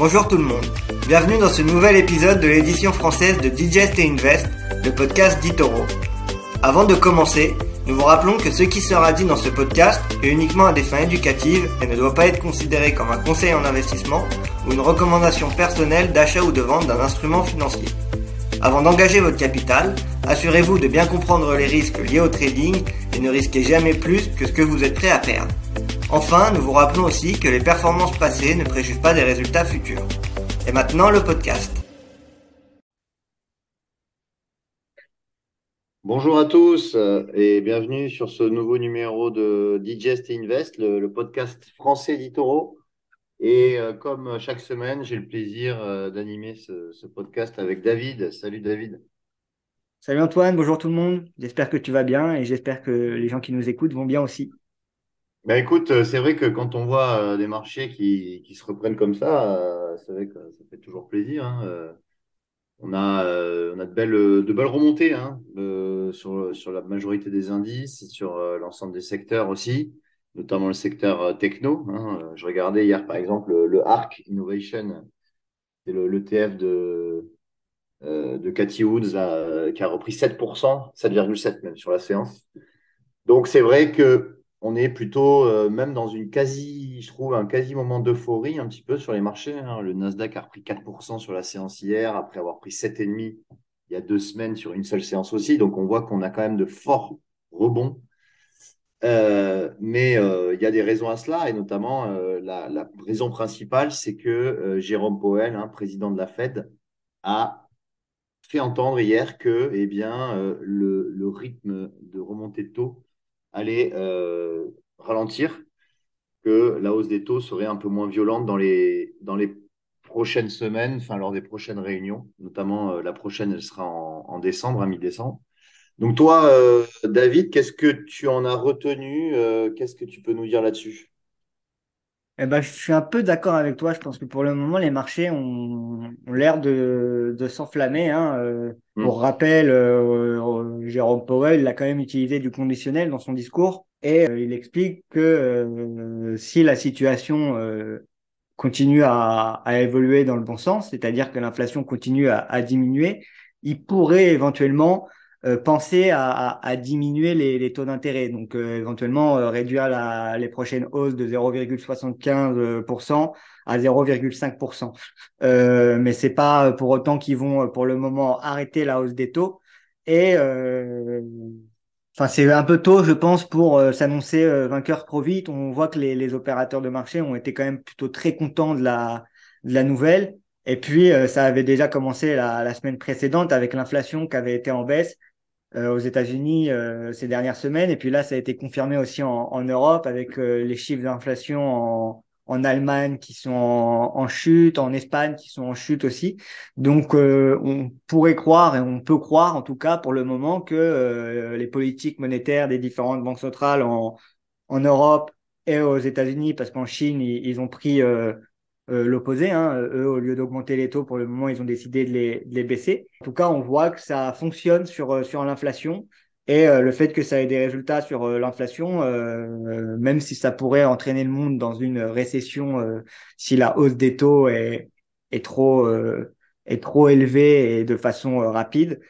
Bonjour tout le monde, bienvenue dans ce nouvel épisode de l'édition française de Digest et Invest, le podcast d'Itoro. Avant de commencer, nous vous rappelons que ce qui sera dit dans ce podcast est uniquement à des fins éducatives et ne doit pas être considéré comme un conseil en investissement ou une recommandation personnelle d'achat ou de vente d'un instrument financier. Avant d'engager votre capital, assurez-vous de bien comprendre les risques liés au trading et ne risquez jamais plus que ce que vous êtes prêt à perdre. Enfin, nous vous rappelons aussi que les performances passées ne préjugent pas des résultats futurs. Et maintenant, le podcast. Bonjour à tous et bienvenue sur ce nouveau numéro de Digest et Invest, le, podcast français d'Itoro. Et euh, comme chaque semaine, j'ai le plaisir euh, d'animer ce, podcast avec David. Salut David. Salut Antoine, bonjour tout le monde. J'espère que tu vas bien et j'espère que les gens qui nous écoutent vont bien aussi. Ben écoute, euh, c'est vrai que quand on voit des marchés qui, qui se reprennent comme ça, c'est vrai que ça fait toujours plaisir. Hein. On a, on a de, belles, de belles remontées hein, sur, sur la majorité des indices, sur l'ensemble des secteurs aussi notamment le secteur euh, techno. Hein. Je regardais hier, par exemple, le, ARC Innovation, c'est le, TF de, euh, de Cathy Woods, euh, qui a repris 7%, 7,7% même sur la séance. Donc, c'est vrai que on est plutôt même dans une quasi, je trouve, un quasi moment d'euphorie un petit peu sur les marchés. Hein. Le Nasdaq a repris 4% sur la séance hier, après avoir pris 7,5% il y a deux semaines sur une seule séance aussi. Donc, on voit qu'on a quand même de forts rebonds euh, mais euh, il y a des raisons à cela, et notamment euh, la, la, raison principale, c'est que Jérôme Powell, hein, président de la Fed, a fait entendre hier que eh bien, le, le, rythme de remontée de taux allait ralentir, que la hausse des taux serait un peu moins violente dans les, prochaines semaines, enfin lors des prochaines réunions, notamment la prochaine, elle sera en, en décembre, à mi-décembre. Donc toi, euh, David, qu'est-ce que tu en as retenu euh, Qu'est-ce que tu peux nous dire là-dessus? Eh ben, je suis un peu d'accord avec toi. Je pense que pour le moment, les marchés ont, l'air de, s'enflammer. Hein. Euh, hmm. Pour rappel, Jérôme Powell a quand même utilisé du conditionnel dans son discours et il explique que si la situation continue à, évoluer dans le bon sens, c'est-à-dire que l'inflation continue à diminuer, il pourrait éventuellement euh, penser à, diminuer les, taux d'intérêt, donc euh, éventuellement euh, réduire la, les prochaines hausses de 0,75% à 0,5%. Euh, mais c'est pas pour autant qu'ils vont pour le moment arrêter la hausse des taux. Et enfin c'est un peu tôt, je pense, pour s'annoncer vainqueur trop vite. On voit que les, les, opérateurs de marché ont été quand même plutôt très contents de la, de la nouvelle. Et puis, ça avait déjà commencé la, la semaine précédente avec l'inflation qui avait été en baisse. Euh, aux États-Unis euh, ces dernières semaines. Et puis là, ça a été confirmé aussi en, en Europe avec euh, les chiffres d'inflation en, en, Allemagne qui sont en, chute, en Espagne qui sont en chute aussi. Donc, on pourrait croire et on peut croire, en tout cas pour le moment, que les politiques monétaires des différentes banques centrales en, en Europe et aux États-Unis, parce qu'en Chine, ils, ils, ont pris euh, l'opposé. Hein. Eux, au lieu d'augmenter les taux, pour le moment, ils ont décidé de les, baisser. En tout cas, on voit que ça fonctionne sur, euh, sur l'inflation. Et euh, le fait que ça ait des résultats sur l'inflation, même si ça pourrait entraîner le monde dans une récession si la hausse des taux est, est, trop, est trop élevée et de façon rapide,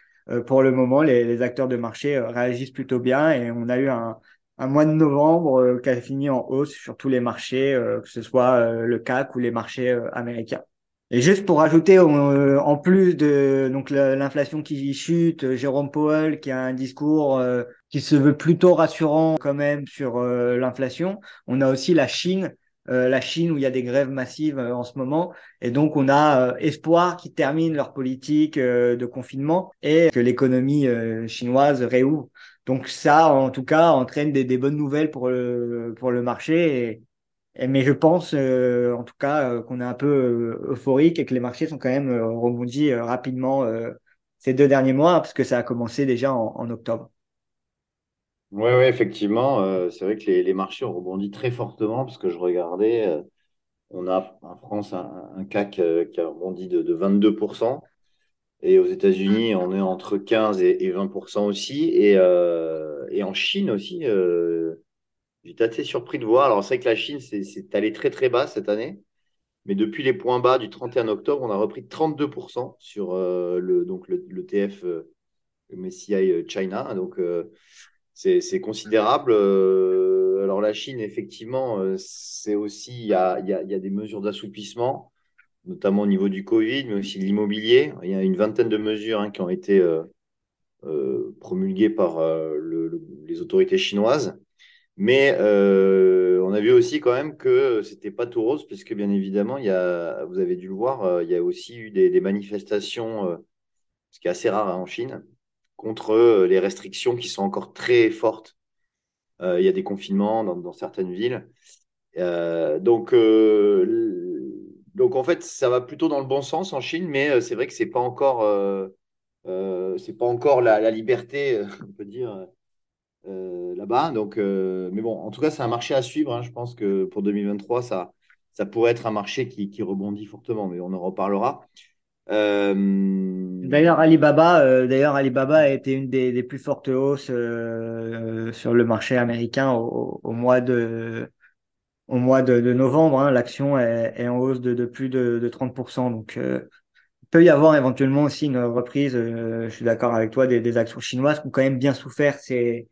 pour le moment, les, acteurs de marché réagissent plutôt bien et on a eu un, un mois de novembre euh, qui a fini en hausse sur tous les marchés, euh, que ce soit euh, le CAC ou les marchés américains. Et juste pour ajouter, en plus de donc l'inflation qui chute, Jérôme Powell qui a un discours qui se veut plutôt rassurant quand même sur l'inflation, on a aussi la Chine, la Chine où il y a des grèves massives en ce moment, et donc on a espoir qu'ils terminent leur politique de confinement et que l'économie chinoise réouvre. Donc ça, en tout cas, entraîne des, bonnes nouvelles pour le, pour le marché. Et, mais je pense, euh, en tout cas, euh, qu'on est un peu euh, euphorique et que les marchés sont quand même rebondis rapidement ces deux derniers mois, parce que ça a commencé déjà en, octobre. Oui, ouais, effectivement, c'est vrai que les, marchés ont rebondi très fortement, parce que je regardais, on a en France un, CAC qui a rebondi de, de 22%. Et aux États-Unis, on est entre 15 et, 20% aussi. Et, euh, et, en Chine aussi, euh, j'étais assez surpris de voir. Alors, c'est vrai que la Chine, c'est allé très, très bas cette année. Mais depuis les points bas du 31 octobre, on a repris 32% sur le, donc le, TF MSCI China. Donc, c'est considérable. alors, la Chine, effectivement, c'est aussi, il y a, y, a, y a, des mesures d'assouplissement, notamment au niveau du Covid, mais aussi de l'immobilier. Il y a une vingtaine de mesures hein, qui ont été euh, promulguées par le, les autorités chinoises. Mais euh, on a vu aussi quand même que c'était pas tout rose, puisque bien évidemment, il y a, vous avez dû le voir, euh, il y a aussi eu des, manifestations, euh, ce qui est assez rare hein, en Chine, contre les restrictions qui sont encore très fortes. il y a des confinements dans, certaines villes. donc, donc en fait, ça va plutôt dans le bon sens en Chine, mais c'est vrai que c'est pas encore, c'est pas encore la, liberté, on peut dire euh, là-bas. Donc, euh, mais bon, en tout cas, c'est un marché à suivre. Hein. Je pense que pour 2023, ça, ça pourrait être un marché qui, qui rebondit fortement, mais on en reparlera. Euh, d'ailleurs, Alibaba, d'ailleurs, Alibaba a été une des, plus fortes hausses sur le marché américain au mois de au mois de, novembre. Hein. L'action est, en hausse de, plus de, de 30%. Donc, peut y avoir éventuellement aussi une reprise. je suis d'accord avec toi des, actions chinoises qui ont quand même bien souffert ces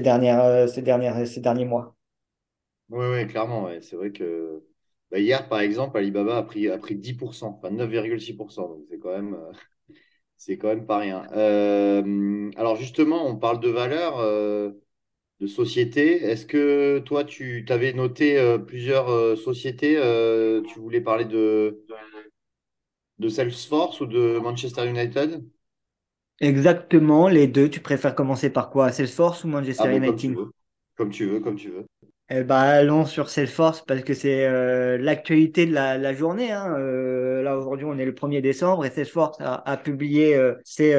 dernières, euh, ces dernières, ces derniers mois. Oui, oui, clairement. C'est vrai que bah, hier, par exemple, Alibaba a pris, a pris 10%, enfin 9,6%. Donc c'est quand même, euh, c'est quand même pas rien. Euh, alors justement, on parle de valeur, de société. Est-ce que toi, tu avais noté plusieurs sociétés Tu voulais parler de, de Salesforce ou de Manchester United? Exactement, les deux. Tu préfères commencer par quoi? Salesforce ou Manchester ah, United? Comme tu veux, comme tu veux. Eh ben, allons sur Salesforce parce que c'est euh, l'actualité de la, la journée. Hein. Euh, là, aujourd'hui, on est le 1er décembre et Salesforce a, a publié euh, ses,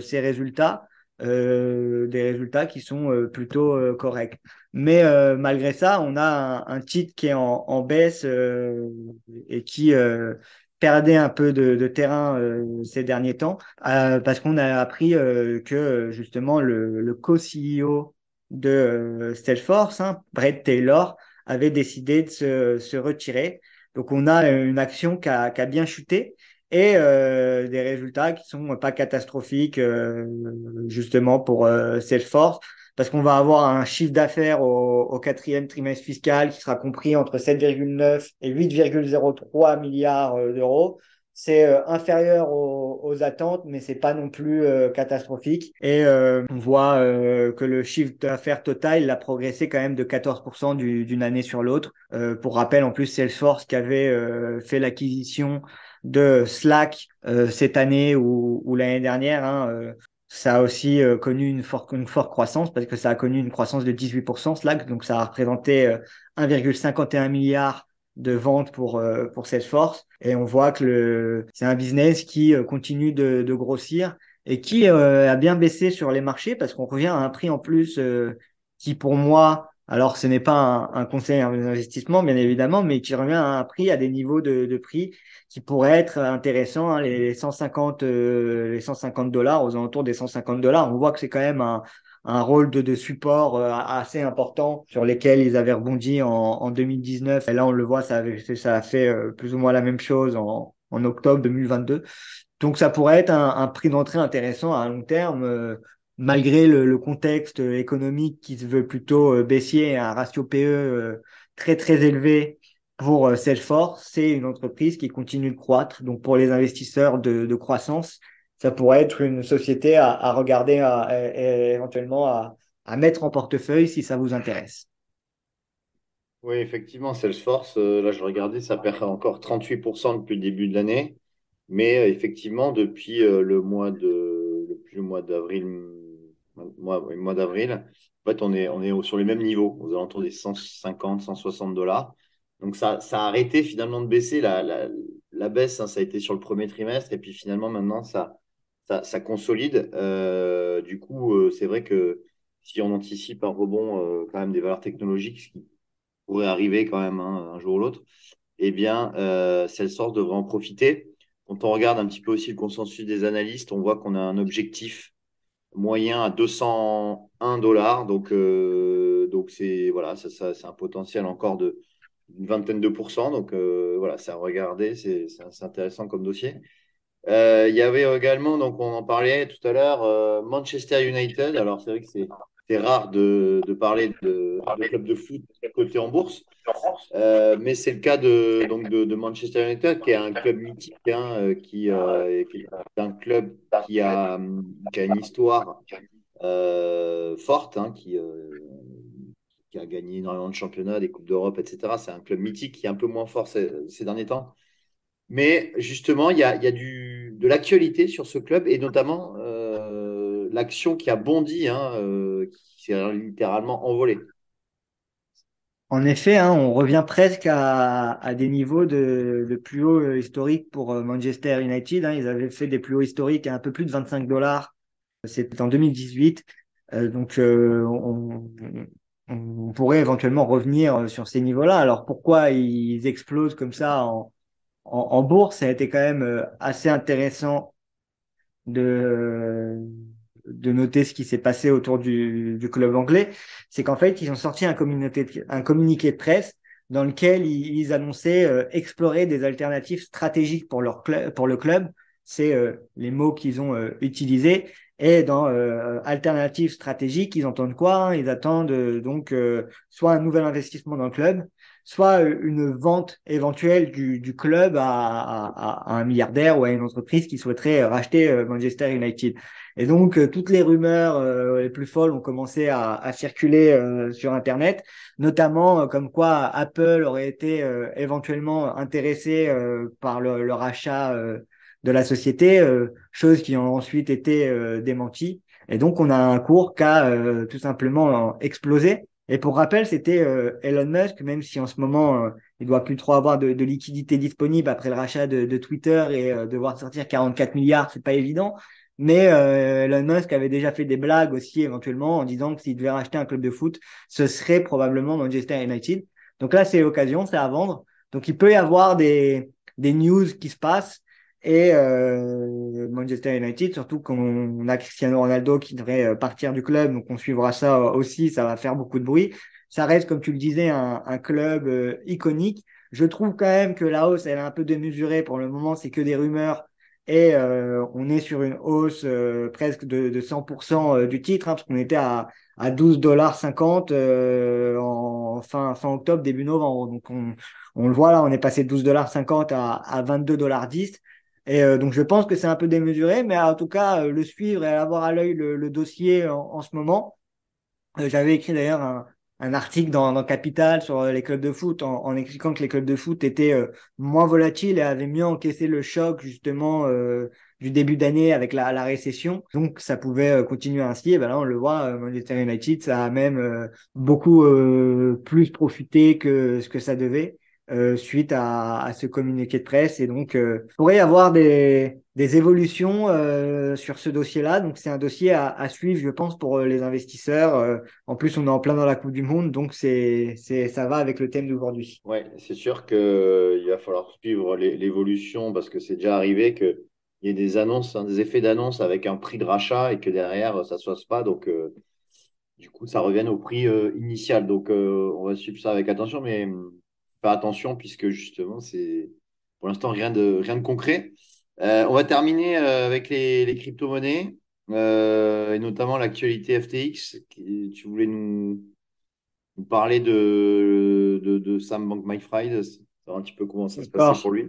ses, résultats, des résultats qui sont plutôt corrects. Mais malgré ça, on a un, titre qui est en, en baisse et qui perdait un peu de, de terrain euh, ces derniers temps euh, parce qu'on a appris euh, que justement le, le co-CEO de Salesforce, hein, Brett Taylor, avait décidé de se, se, retirer. Donc on a une action qui a, qui a bien chuté et des résultats qui sont pas catastrophiques justement pour Salesforce parce qu'on va avoir un chiffre d'affaires au, quatrième trimestre fiscal qui sera compris entre 7,9 et 8,03 milliards euh, d'euros. C'est euh, inférieur aux, attentes, mais c'est pas non plus euh, catastrophique. Et on voit que le chiffre d'affaires total il a progressé quand même de 14% d'une année sur l'autre. pour rappel, en plus, Salesforce qui avait fait l'acquisition de Slack cette année ou, ou l'année dernière, hein, ça a aussi euh, connu une, forte une forte croissance parce que ça a connu une croissance de 18% Slack, donc ça a représenté 1,51 euh, milliard de ventes pour euh, pour Salesforce et on voit que le c'est un business qui continue de, de grossir et qui a bien baissé sur les marchés parce qu'on revient à un prix en plus qui pour moi alors ce n'est pas un, un conseil d'investissement bien évidemment mais qui revient à un prix à des niveaux de, de prix qui pourrait être intéressant, hein, les 150 euh, les 150 dollars aux alentours des 150 dollars. On voit que c'est quand même un, un rôle de, de support euh, assez important sur lesquels ils avaient rebondi en, en 2019. Et là, on le voit, ça, avait ça a fait euh, plus ou moins la même chose en, en octobre 2022. Donc, ça pourrait être un, un prix d'entrée intéressant à long terme, malgré le, contexte économique qui se veut plutôt baissier, un ratio PE très très élevé pour euh, Salesforce, c'est une entreprise qui continue de croître. Donc, pour les investisseurs de, croissance, ça pourrait être une société à, regarder à, éventuellement à, mettre en portefeuille si ça vous intéresse. Oui, effectivement, Salesforce, euh, là, je regardais, ça perd encore 38% depuis le début de l'année. Mais euh, effectivement, depuis le mois de, depuis le mois d'avril, mois, d'avril, en fait, on est, on est sur les mêmes niveaux, aux alentours des 150, 160 dollars. Donc ça, a arrêté finalement de baisser. La, baisse, hein, ça a été sur le premier trimestre. Et puis finalement, maintenant, ça, consolide. Euh, du coup, euh, c'est vrai que si on anticipe un rebond euh, quand même des valeurs technologiques, ce qui pourrait arriver quand même hein, un jour ou l'autre, eh bien, Salesforce devrait en profiter. Quand on regarde un petit peu aussi le consensus des analystes, on voit qu'on a un objectif moyen à 201 dollars. Donc, euh, donc c'est voilà, ça, ça c'est un potentiel encore de une vingtaine de pourcents. Donc voilà, c'est à regarder, c'est intéressant comme dossier. il y avait également, donc on en parlait tout à l'heure, Manchester United. Alors c'est vrai que c'est c'est rare de, parler de, de, club de foot côté en bourse, euh, mais c'est le cas de, Manchester United, qui est un club mythique, hein, euh, qui, euh, club qui a, une histoire forte, hein, qui, a gagné énormément de championnats, des Coupes d'Europe, etc. C'est un club mythique qui est un peu moins fort ces, derniers temps. Mais justement, il y a, de l'actualité sur ce club, et notamment l'action qui a bondi, hein, euh, qui s'est littéralement envolée. En effet, hein, on revient presque à, des niveaux de, plus haut euh, historique pour euh, Manchester United. Hein. Ils avaient fait des plus hauts historiques à un peu plus de 25 dollars. C'était en 2018. donc, on, pourrait éventuellement revenir sur ces niveaux-là. Alors, pourquoi ils explosent comme ça en bourse? Ça a été quand même assez intéressant de de noter ce qui s'est passé autour du, club anglais, c'est qu'en fait, ils ont sorti un, un communiqué de presse dans lequel ils, annonçaient euh, explorer des alternatives stratégiques pour, leur pour le club. C'est euh, les mots qu'ils ont euh, utilisés. Et dans alternatives stratégiques, ils entendent quoi hein? Ils attendent donc soit un nouvel investissement dans le club, soit une vente éventuelle du, club à, un milliardaire ou à une entreprise qui souhaiterait racheter Manchester United. Et donc, euh, toutes les rumeurs euh, les plus folles ont commencé à, circuler euh, sur Internet, notamment comme quoi Apple aurait été éventuellement intéressé par le, le, rachat de la société, chose qui ont ensuite été démentie. Et donc, on a un cours qui a tout simplement explosé. Et pour rappel, c'était Elon Musk, même si en ce moment, il doit plus trop avoir de, de liquidité disponible après le rachat de, de Twitter et devoir sortir 44 milliards, c'est pas évident. Mais euh, Elon Musk avait déjà fait des blagues aussi éventuellement en disant que s'il devait racheter un club de foot, ce serait probablement Manchester United. Donc là, c'est l'occasion, c'est à vendre. Donc il peut y avoir des, des news qui se passent. Et euh, Manchester United, surtout qu'on a Cristiano Ronaldo qui devrait euh, partir du club, donc on suivra ça aussi, ça va faire beaucoup de bruit. Ça reste, comme tu le disais, un, un club euh, iconique. Je trouve quand même que la hausse, elle est un peu démesurée. Pour le moment, c'est que des rumeurs et euh, on est sur une hausse euh, presque de, de 100% euh, du titre, hein, parce qu'on était à, à 12 dollars 50 en fin, octobre, début novembre. Donc on, le voit là, on est passé de 12 dollars 50 à, à 22 dollars 10. Et donc je pense que c'est un peu démesuré, mais en tout cas le suivre et avoir à l'œil le, le, dossier en, en ce moment. J'avais écrit d'ailleurs un, un article dans, dans, Capital sur euh, les clubs de foot en, en, expliquant que les clubs de foot étaient euh, moins volatiles et avaient mieux encaissé le choc justement euh, du début d'année avec la, la, récession. Donc ça pouvait continuer ainsi. Et ben là on le voit, Manchester United ça a même beaucoup plus profité que ce que ça devait. Euh, suite à, ce communiqué de presse. Et donc, euh, il pourrait y avoir des, des évolutions euh, sur ce dossier-là. Donc, c'est un dossier à, suivre, je pense, pour les investisseurs. en plus, on est en plein dans la Coupe du Monde, donc c'est, c'est, ça va avec le thème d'aujourd'hui. Ouais, c'est sûr qu'il va falloir suivre l'évolution parce que c'est déjà arrivé que il y ait des annonces, hein, des effets d'annonce avec un prix de rachat et que derrière, ça ne se fasse pas. Donc, du coup, ça revienne au prix initial. Donc, on va suivre ça avec attention. Mais faire attention puisque justement, c'est pour l'instant rien de, rien de concret. Euh, on va terminer euh, avec les, les crypto-monnaies euh, et notamment l'actualité FTX. Tu voulais nous, nous parler de, de, de Sam Bankman-Fried, savoir un petit peu comment ça se passe pour lui?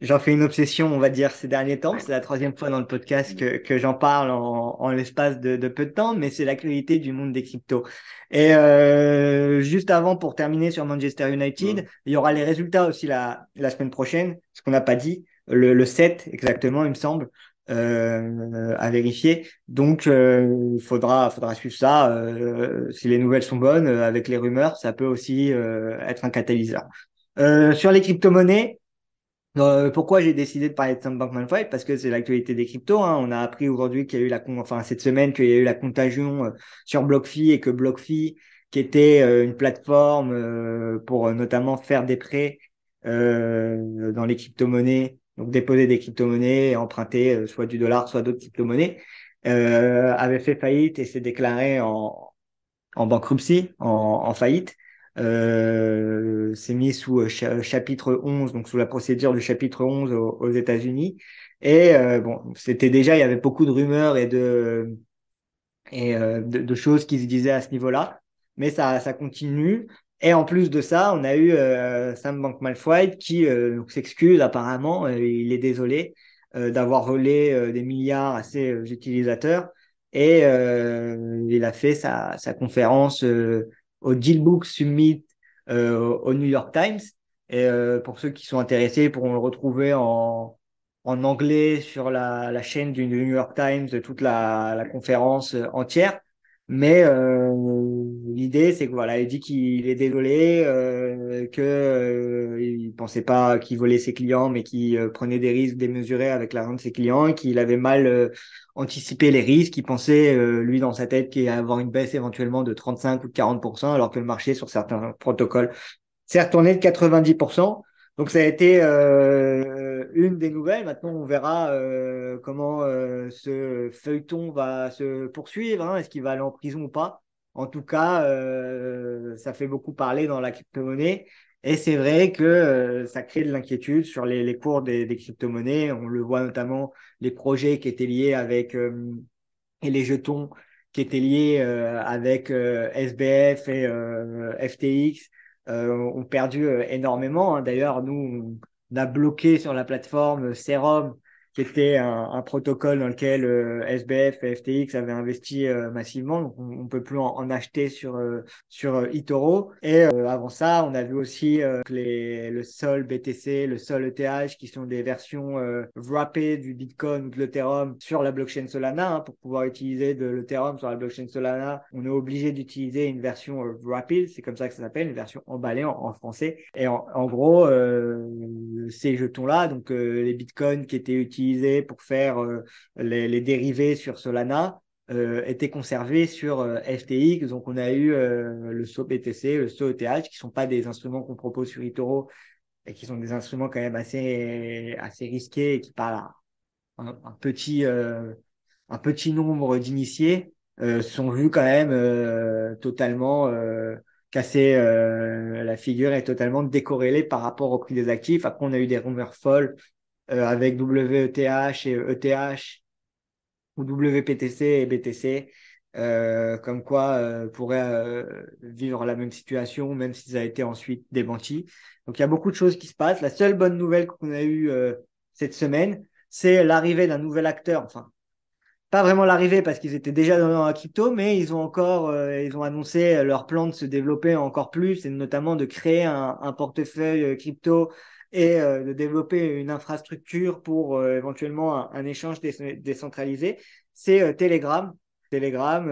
J'en fais une obsession, on va dire, ces derniers temps. C'est la troisième fois dans le podcast que, que j'en parle en, en l'espace de, de, peu de temps, mais c'est l'actualité du monde des cryptos. Et euh, juste avant, pour terminer sur Manchester United, il y aura les résultats aussi la, la semaine prochaine, ce qu'on n'a pas dit, le, le 7 exactement, il me semble, euh, à vérifier. Donc, euh, il faudra, faudra suivre ça. Euh, si les nouvelles sont bonnes, euh, avec les rumeurs, ça peut aussi euh, être un catalyseur. sur les crypto-monnaies, euh, pourquoi j'ai décidé de parler de Sam Bankman-Fried Parce que c'est l'actualité des cryptos. Hein. On a appris aujourd'hui qu'il y a eu la, enfin cette semaine qu'il y a eu la contagion euh, sur BlockFi et que BlockFi, qui était euh, une plateforme pour notamment faire des prêts dans les crypto-monnaies, donc déposer des crypto-monnaies et emprunter soit du dollar, soit d'autres crypto-monnaies, avait fait faillite et s'est déclaré en, en bankruptcy, en, en faillite. S'est mis sous chapitre 11, donc sous la procédure du chapitre 11 aux, États-Unis. Et bon, c'était déjà, il y avait beaucoup de rumeurs et de et de, choses qui se disaient à ce niveau-là, mais ça, ça continue. Et en plus de ça, on a eu Sam Bankman-Fried qui s'excuse apparemment, il est désolé d'avoir volé des milliards à ses utilisateurs et il a fait sa, sa conférence au Dealbook Summit euh, au New York Times. Et euh, pour ceux qui sont intéressés, ils pourront le retrouver en, en anglais sur la, la chaîne du New York Times, toute la, conférence entière. Mais euh, l'idée, c'est que voilà, il dit qu'il est désolé, euh, que euh, il pensait pas qu'il volait ses clients, mais qu'il euh, prenait des risques démesurés avec l'argent de ses clients, qu'il avait mal euh, anticipé les risques, il pensait lui dans sa tête qu'il allait avoir une baisse éventuellement de 35 ou de 40%, alors que le marché sur certains protocoles s'est retourné de 90%. Donc ça a été une des nouvelles. Maintenant, on verra comment ce feuilleton va se poursuivre. Hein. Est-ce qu'il va aller en prison ou pas? En tout cas, ça fait beaucoup parler dans la crypto-monnaie. Et c'est vrai que ça crée de l'inquiétude sur les, cours des, des crypto-monnaies. On le voit notamment les projets qui étaient liés avec et les jetons qui étaient liés avec SBF et FTX euh, ont perdu euh, énormément. Hein. D'ailleurs, nous, on a bloqué sur la plateforme Serum qui était un, protocole dans lequel euh, SBF et FTX avaient investi massivement. Donc, on, ne peut plus en, acheter sur sur eToro. Et avant ça, on a vu aussi les, le Sol BTC, le Sol ETH, qui sont des versions wrappées du Bitcoin ou de l'Ethereum sur la blockchain Solana. Hein. pour pouvoir utiliser de l'Ethereum sur la blockchain Solana, on est obligé d'utiliser une version wrapped, c'est comme ça que ça s'appelle, une version emballée en, français. Et en, en gros, ces jetons-là, donc les Bitcoins qui étaient utilisés pour faire euh, les, dérivés sur Solana euh, étaient conservés sur euh, FTX. Donc, on a eu le SOBTC, le SOETH, qui sont pas des instruments qu'on propose sur eToro et qui sont des instruments quand même assez, assez risqués et qui parlent à un, petit, un petit nombre d'initiés, sont vus quand même totalement casser la figure et totalement décorrélés par rapport au prix des actifs. Après, on a eu des rumeurs folles euh, avec WETH et ETH ou WPTC et BTC, euh, comme quoi euh, pourraient euh, vivre la même situation, même si ça a été ensuite démenti. Donc il y a beaucoup de choses qui se passent. La seule bonne nouvelle qu'on a eue cette semaine, c'est l'arrivée d'un nouvel acteur. Enfin, pas vraiment l'arrivée parce qu'ils étaient déjà dans la crypto, mais ils ont encore, ils ont annoncé leur plan de se développer encore plus et notamment de créer un, un portefeuille crypto et euh, de développer une infrastructure pour euh, éventuellement un, échange décentralisé, c'est euh, Telegram. Telegram,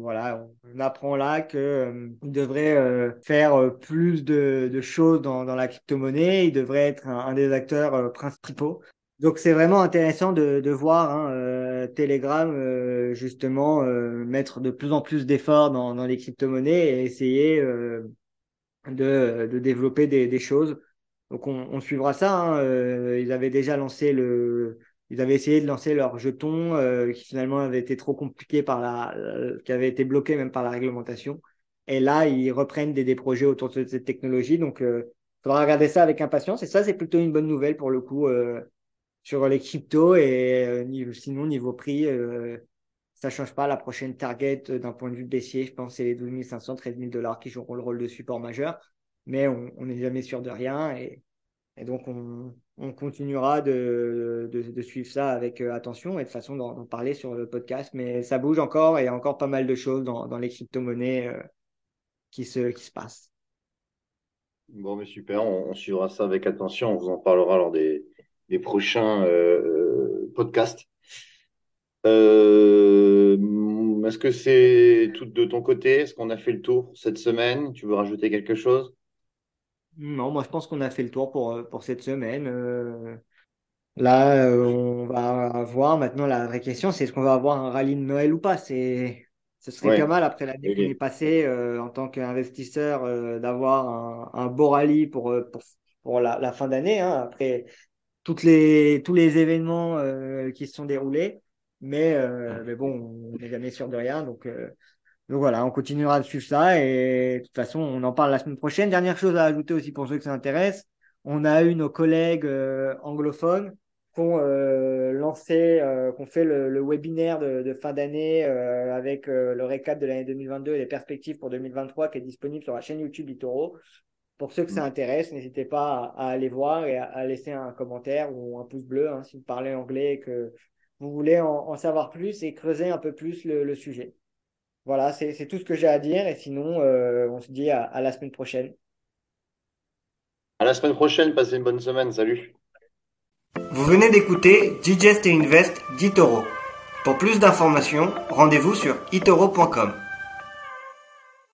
voilà, on apprend là qu'il devrait faire plus de, de choses dans, dans, la crypto-monnaie, il devrait être un, des acteurs principaux. Donc c'est vraiment intéressant de, de voir hein, Telegram justement mettre de plus en plus d'efforts dans, dans les crypto-monnaies et essayer de, de développer des, des choses donc on, suivra ça. Hein. Euh, ils avaient déjà lancé le, ils avaient essayé de lancer leur jeton euh, qui finalement avait été trop compliqué par la, qui avait été bloqué même par la réglementation. Et là, ils reprennent des, projets autour de cette technologie. Donc, il euh, faudra regarder ça avec impatience. Et ça, c'est plutôt une bonne nouvelle pour le coup sur les cryptos. Et sinon, niveau prix, ça change pas. La prochaine target d'un point de vue baissier, je pense, c'est les 12 500, 13 000 dollars qui joueront le rôle de support majeur mais on n'est jamais sûr de rien. Et, donc, on, on continuera de, suivre ça avec euh, attention et de façon d'en parler sur le podcast. Mais ça bouge encore et il y a encore pas mal de choses dans, les crypto-monnaies euh, qui, se, qui se passent. Bon, mais super, on, suivra ça avec attention. On vous en parlera lors des, prochains euh, podcasts. Est-ce que c'est tout de ton côté? Est-ce qu'on a fait le tour cette semaine? Tu veux rajouter quelque chose? Non, moi je pense qu'on a fait le tour pour, euh, pour cette semaine. Euh. là, euh, on va voir maintenant la vraie question, c'est est-ce qu'on va avoir un rallye de Noël ou pas? C'est, ce serait pas mal après l'année qu'on est passé en tant qu'investisseur d'avoir un, un beau rallye pour, pour, pour la, la fin d'année, hein, après toutes les, tous les événements qui se sont déroulés. Mais, mais bon, on n'est jamais sûr de rien. Donc, donc voilà, on continuera de suivre ça et de toute façon, on en parle la semaine prochaine. Dernière chose à ajouter aussi pour ceux que ça intéresse, on a eu nos collègues euh, anglophones qui ont euh, lancé, euh, qui ont fait le, le webinaire de, de fin d'année euh, avec euh, le récap de l'année 2022 et les perspectives pour 2023 qui est disponible sur la chaîne YouTube Itoro. Pour ceux que ça intéresse, n'hésitez pas à, à, aller voir et à, à, laisser un commentaire ou un pouce bleu hein, si vous parlez anglais et que vous voulez en, en, savoir plus et creuser un peu plus le, le sujet. Voilà, c'est tout ce que j'ai à dire. Et sinon, euh, on se dit à, à la semaine prochaine. À la semaine prochaine, passez une bonne semaine. Salut. Vous venez d'écouter Digest et Invest d'Itoro. Pour plus d'informations, rendez-vous sur itoro.com.